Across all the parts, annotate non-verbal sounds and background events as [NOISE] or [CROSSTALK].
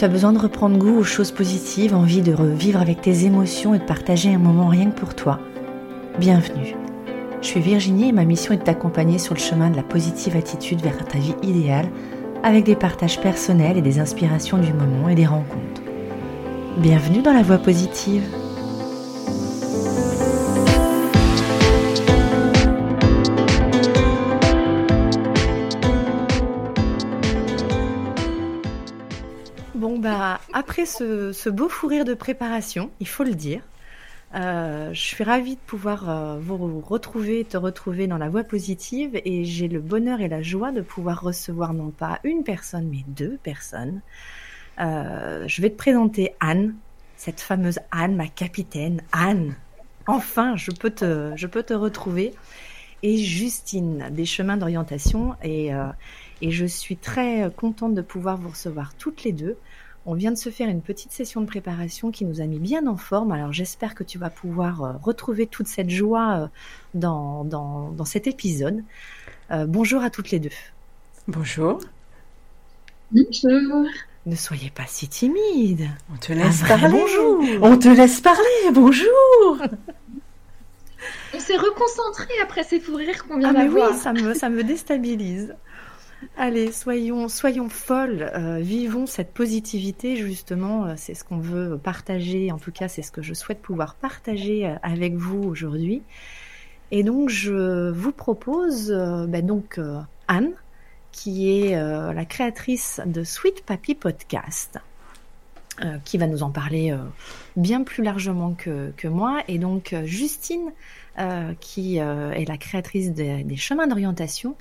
Tu as besoin de reprendre goût aux choses positives, envie de revivre avec tes émotions et de partager un moment rien que pour toi. Bienvenue. Je suis Virginie et ma mission est de t'accompagner sur le chemin de la positive attitude vers ta vie idéale avec des partages personnels et des inspirations du moment et des rencontres. Bienvenue dans la voie positive. Ce, beau fou rire de préparation, il faut le dire, euh, je suis ravie de pouvoir euh, vous retrouver, te retrouver dans la voie positive et j'ai le bonheur et la joie de pouvoir recevoir non pas une personne mais deux personnes. Euh, je vais te présenter Anne, cette fameuse Anne, ma capitaine. Anne, enfin, je peux te, je peux te retrouver. Et Justine, des chemins d'orientation. Et je suis très contente de pouvoir vous recevoir toutes les deux. On vient de se faire une petite session de préparation qui nous a mis bien en forme. Alors j'espère que tu vas pouvoir euh, retrouver toute cette joie euh, dans, dans, cet épisode. Euh, bonjour à toutes les deux. Bonjour. Bonjour. Ne soyez pas si timide. On te laisse parler. Bonjour. On te laisse parler. Bonjour. On s'est reconcentré après ces fous rires qu'on vient ah, d'avoir. Oui, ça me, ça me déstabilise. Allez, soyons, soyons folles, euh, vivons cette positivité justement, euh, c'est ce qu'on veut partager, en tout cas c'est ce que je souhaite pouvoir partager euh, avec vous aujourd'hui. Et donc je vous propose ben donc Anne, qui est la créatrice de Sweet Papi Podcast, qui va nous en parler bien plus largement que moi, et donc Justine, qui est la créatrice des chemins d'orientation.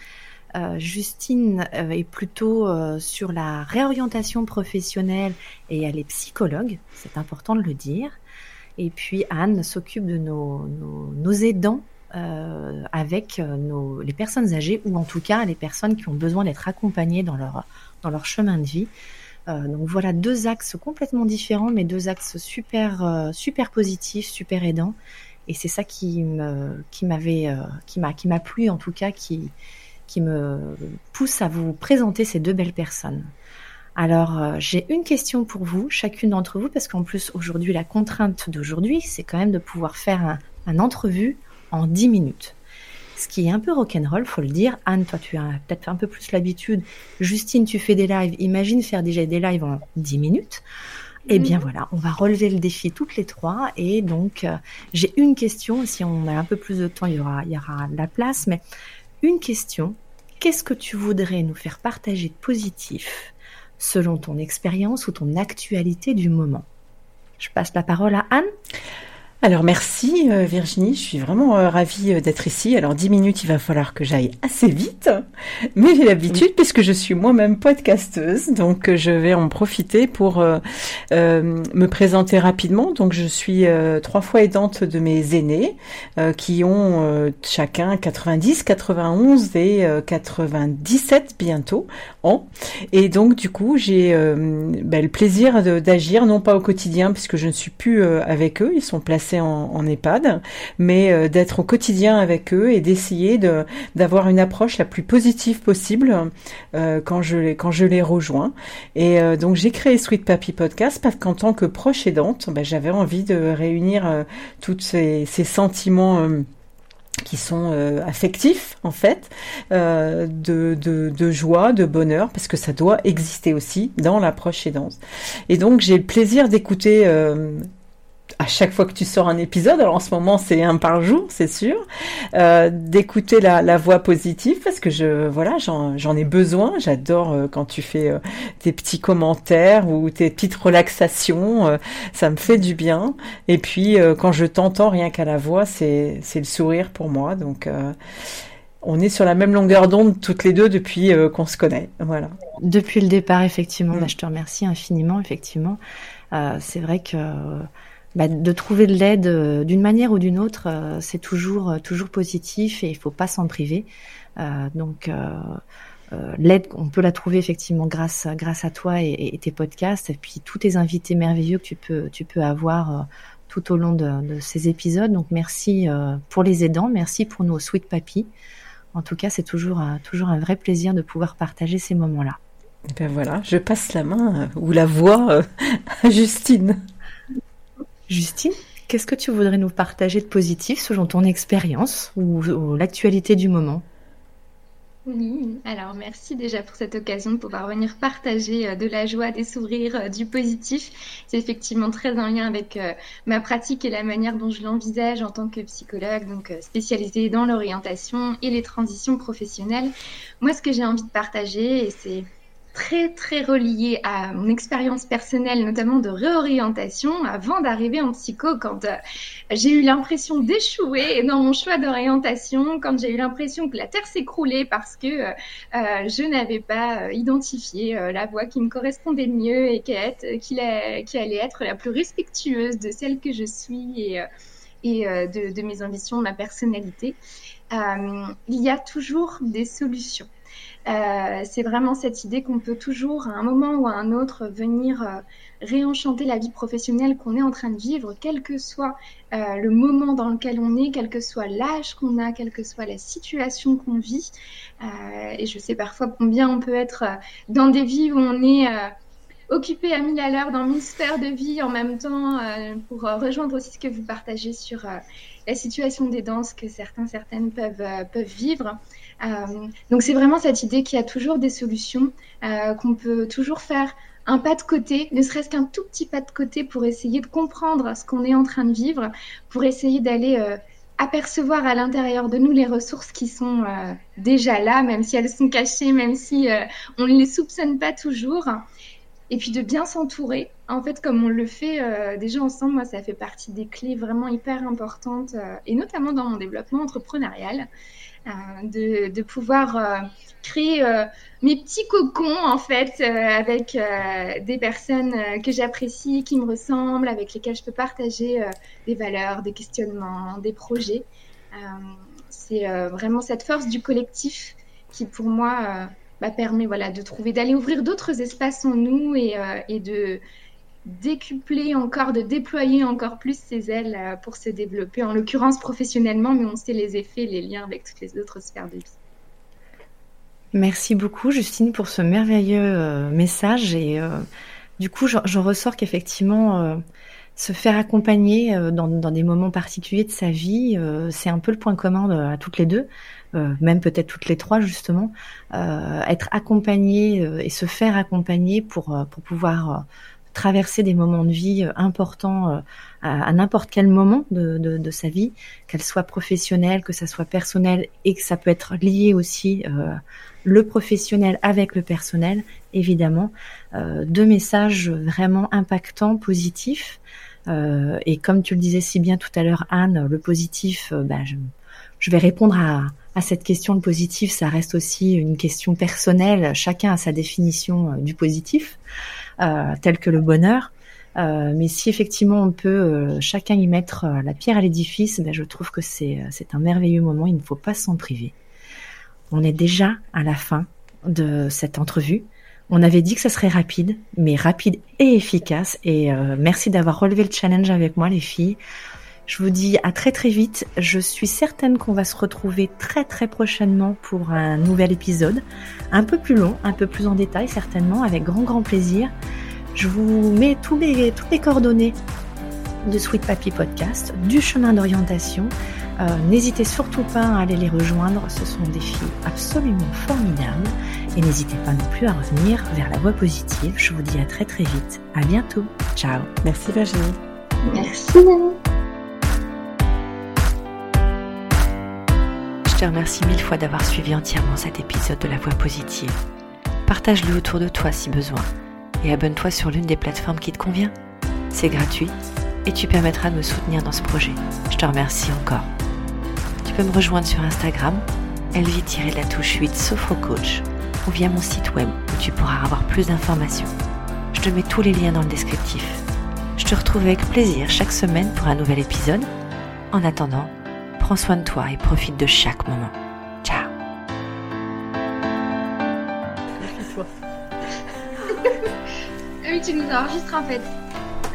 Euh, Justine euh, est plutôt euh, sur la réorientation professionnelle et elle est psychologue, c'est important de le dire. Et puis Anne s'occupe de nos, nos, aidants avec nos, les personnes âgées ou en tout cas les personnes qui ont besoin d'être accompagnées dans leur, dans leur chemin de vie. donc voilà deux axes complètement différents, mais deux axes super super positifs, super aidants. Et c'est ça qui m'avait qui m'a qui m'a plu en tout cas qui qui me pousse à vous présenter ces deux belles personnes. Alors, euh, j'ai une question pour vous, chacune d'entre vous, parce qu'en plus, aujourd'hui, la contrainte d'aujourd'hui, c'est quand même de pouvoir faire un, entrevue en 10 minutes. Ce qui est un peu rock'n'roll, faut le dire. Anne, toi, tu as peut-être un peu plus l'habitude. Justine, tu fais des lives. Imagine faire déjà des lives en 10 minutes. Eh bien mhm. voilà, on va relever le défi toutes les trois. Et donc, euh, j'ai une question. Si on a un peu plus de temps, il y aura, il y aura la place. Mais une question. Qu'est-ce que tu voudrais nous faire partager de positif selon ton expérience ou ton actualité du moment? Je passe la parole à Anne. Alors merci euh, Virginie, je suis vraiment euh, ravie euh, d'être ici. Alors dix minutes, il va falloir que j'aille assez vite, [LAUGHS] mais j'ai l'habitude puisque je suis moi-même podcasteuse, donc je vais en profiter pour me présenter rapidement. Donc je suis trois fois aidante de mes aînés qui ont chacun 90, 91 et 97 bientôt ans. Et donc du coup j'ai ben, le plaisir d'agir, non pas au quotidien puisque je ne suis plus avec eux, ils sont placés en, EHPAD, mais euh, d'être au quotidien avec eux et d'essayer de d'avoir une approche la plus positive possible euh, quand je les quand je les rejoins. Et euh, donc j'ai créé Sweet Papi Podcast parce qu'en tant que proche aidante, ben, j'avais envie de réunir tous ces, ces sentiments qui sont affectifs en fait, de, de, de, joie, de bonheur, parce que ça doit exister aussi dans l'approche aidante. Et donc j'ai le plaisir d'écouter à chaque fois que tu sors un épisode, alors en ce moment c'est un par jour, c'est sûr, euh, d'écouter la, la, voix positive parce que je voilà j'en ai besoin. J'adore euh, quand tu fais euh, tes petits commentaires ou tes petites relaxations, ça me fait du bien. Et puis quand je t'entends rien qu'à la voix, c'est c'est le sourire pour moi. Donc on est sur la même longueur d'onde toutes les deux depuis qu'on se connaît. Voilà. Depuis le départ, effectivement. Mm. Bah, je te remercie infiniment, effectivement. c'est vrai que bah, de trouver de l'aide euh, d'une manière ou d'une autre, euh, c'est toujours euh, toujours positif et il faut pas s'en priver. donc l'aide, on peut la trouver effectivement grâce grâce à toi et, tes podcasts et puis tous tes invités merveilleux que tu peux tu peux avoir tout au long de, ces épisodes. Donc merci pour les aidants, merci pour nos sweet papis. En tout cas, c'est toujours toujours un vrai plaisir de pouvoir partager ces moments-là. Et ben voilà, je passe la main euh, ou la voix euh, [LAUGHS] à Justine. Justine, qu'est-ce que tu voudrais nous partager de positif selon ton expérience ou, l'actualité du moment? Oui, alors merci déjà pour cette occasion de pouvoir venir partager euh, de la joie, des sourires, euh, du positif. C'est effectivement très en lien avec euh, ma pratique et la manière dont je l'envisage en tant que psychologue, donc spécialisée dans l'orientation et les transitions professionnelles. Moi, ce que j'ai envie de partager, c'est très très relié à mon expérience personnelle, notamment de réorientation, avant d'arriver en psycho, quand euh, j'ai eu l'impression d'échouer dans mon choix d'orientation, quand j'ai eu l'impression que la Terre s'écroulait parce que euh, euh je n'avais pas identifié la voie qui me correspondait le mieux et qui, allait être la plus respectueuse de celle que je suis et de, de, mes ambitions, de ma personnalité. il y a toujours des solutions. Euh, c'est vraiment cette idée qu'on peut toujours, à un moment ou à un autre, venir euh, réenchanter la vie professionnelle qu'on est en train de vivre, quel que soit euh, le moment dans lequel on est, quel que soit l'âge qu'on a, quelle que soit la situation qu'on vit. Euh, et je sais parfois combien on peut être euh, dans des vies où on est occupé à mille à l'heure dans mille sphères de vie en même temps pour rejoindre aussi ce que vous partagez sur la situation des danses que certains, certaines peuvent, peuvent vivre. Euh, donc c'est vraiment cette idée qu'il y a toujours des solutions, euh, qu'on peut toujours faire un pas de côté, ne serait-ce qu'un tout petit pas de côté pour essayer de comprendre ce qu'on est en train de vivre, pour essayer d'aller euh, apercevoir à l'intérieur de nous les ressources qui sont euh, déjà là, même si elles sont cachées, même si euh, on ne les soupçonne pas toujours. Et puis de bien s'entourer. En fait, comme on le fait euh, déjà ensemble, moi, ça fait partie des clés vraiment hyper importantes, et notamment dans mon développement entrepreneurial. Euh, de, de, pouvoir euh, créer euh, mes petits cocons en fait avec des personnes que j'apprécie, qui me ressemblent, avec lesquelles je peux partager des valeurs, des questionnements, des projets. c'est vraiment cette force du collectif qui pour moi bah, permet voilà, de trouver, d'aller ouvrir d'autres espaces en nous et, et de, décupler encore, de déployer encore plus ses ailes euh, pour se développer, en l'occurrence professionnellement, mais on sait les effets, les liens avec toutes les autres sphères de vie. Merci beaucoup Justine pour ce merveilleux euh, message et euh, du coup j'en je ressors qu'effectivement euh, se faire accompagner euh, dans, dans, des moments particuliers de sa vie, c'est un peu le point commun à toutes les deux, même peut-être toutes les trois justement, être accompagné et se faire accompagner pour, pour pouvoir traverser des moments de vie euh, importants euh, à, à n'importe quel moment de, de, de sa vie, qu'elle soit professionnelle, que ça soit personnel et que ça peut être lié aussi euh, le professionnel avec le personnel, évidemment. Euh, deux messages vraiment impactants, positifs. Euh, et comme tu le disais si bien tout à l'heure, Anne, le positif, ben je, je vais répondre à, à cette question. Le positif, ça reste aussi une question personnelle. Chacun a sa définition du positif euh, tel que le bonheur. Euh, mais si effectivement on peut euh, chacun y mettre euh, la pierre à l'édifice, ben, je trouve que c'est un merveilleux moment. Il ne faut pas s'en priver. On est déjà à la fin de cette entrevue. On avait dit que ça serait rapide, mais rapide et efficace. Et euh, merci d'avoir relevé le challenge avec moi, les filles. Je vous dis à très très vite. Je suis certaine qu'on va se retrouver très très prochainement pour un nouvel épisode, un peu plus long, un peu plus en détail certainement, avec grand grand plaisir. Je vous mets tous les, toutes les coordonnées de Sweet Papi Podcast, du chemin d'orientation. Euh, N'hésitez surtout pas à aller les rejoindre, ce sont des filles absolument formidables. Et n'hésitez pas non plus à revenir vers la voie positive. Je vous dis à très très vite. À bientôt. Ciao. Merci Virginie. Merci Je te remercie mille fois d'avoir suivi entièrement cet épisode de La Voix Positive. Partage-le autour de toi si besoin et abonne-toi sur l'une des plateformes qui te convient. C'est gratuit et tu permettras de me soutenir dans ce projet. Je te remercie encore. Tu peux me rejoindre sur Instagram, elvie la touche 8 Sophrocoach ou via mon site web où tu pourras avoir plus d'informations. Je te mets tous les liens dans le descriptif. Je te retrouve avec plaisir chaque semaine pour un nouvel épisode. En attendant, prends soin de toi et profite de chaque moment. Ciao. ah oui, tu nous enregistres en fait.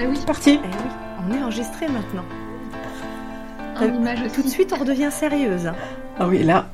Ah oui. C'est parti. Eh oui, on est enregistré maintenant. En image aussi. Tout de suite, on redevient sérieuse. Ah oui, là,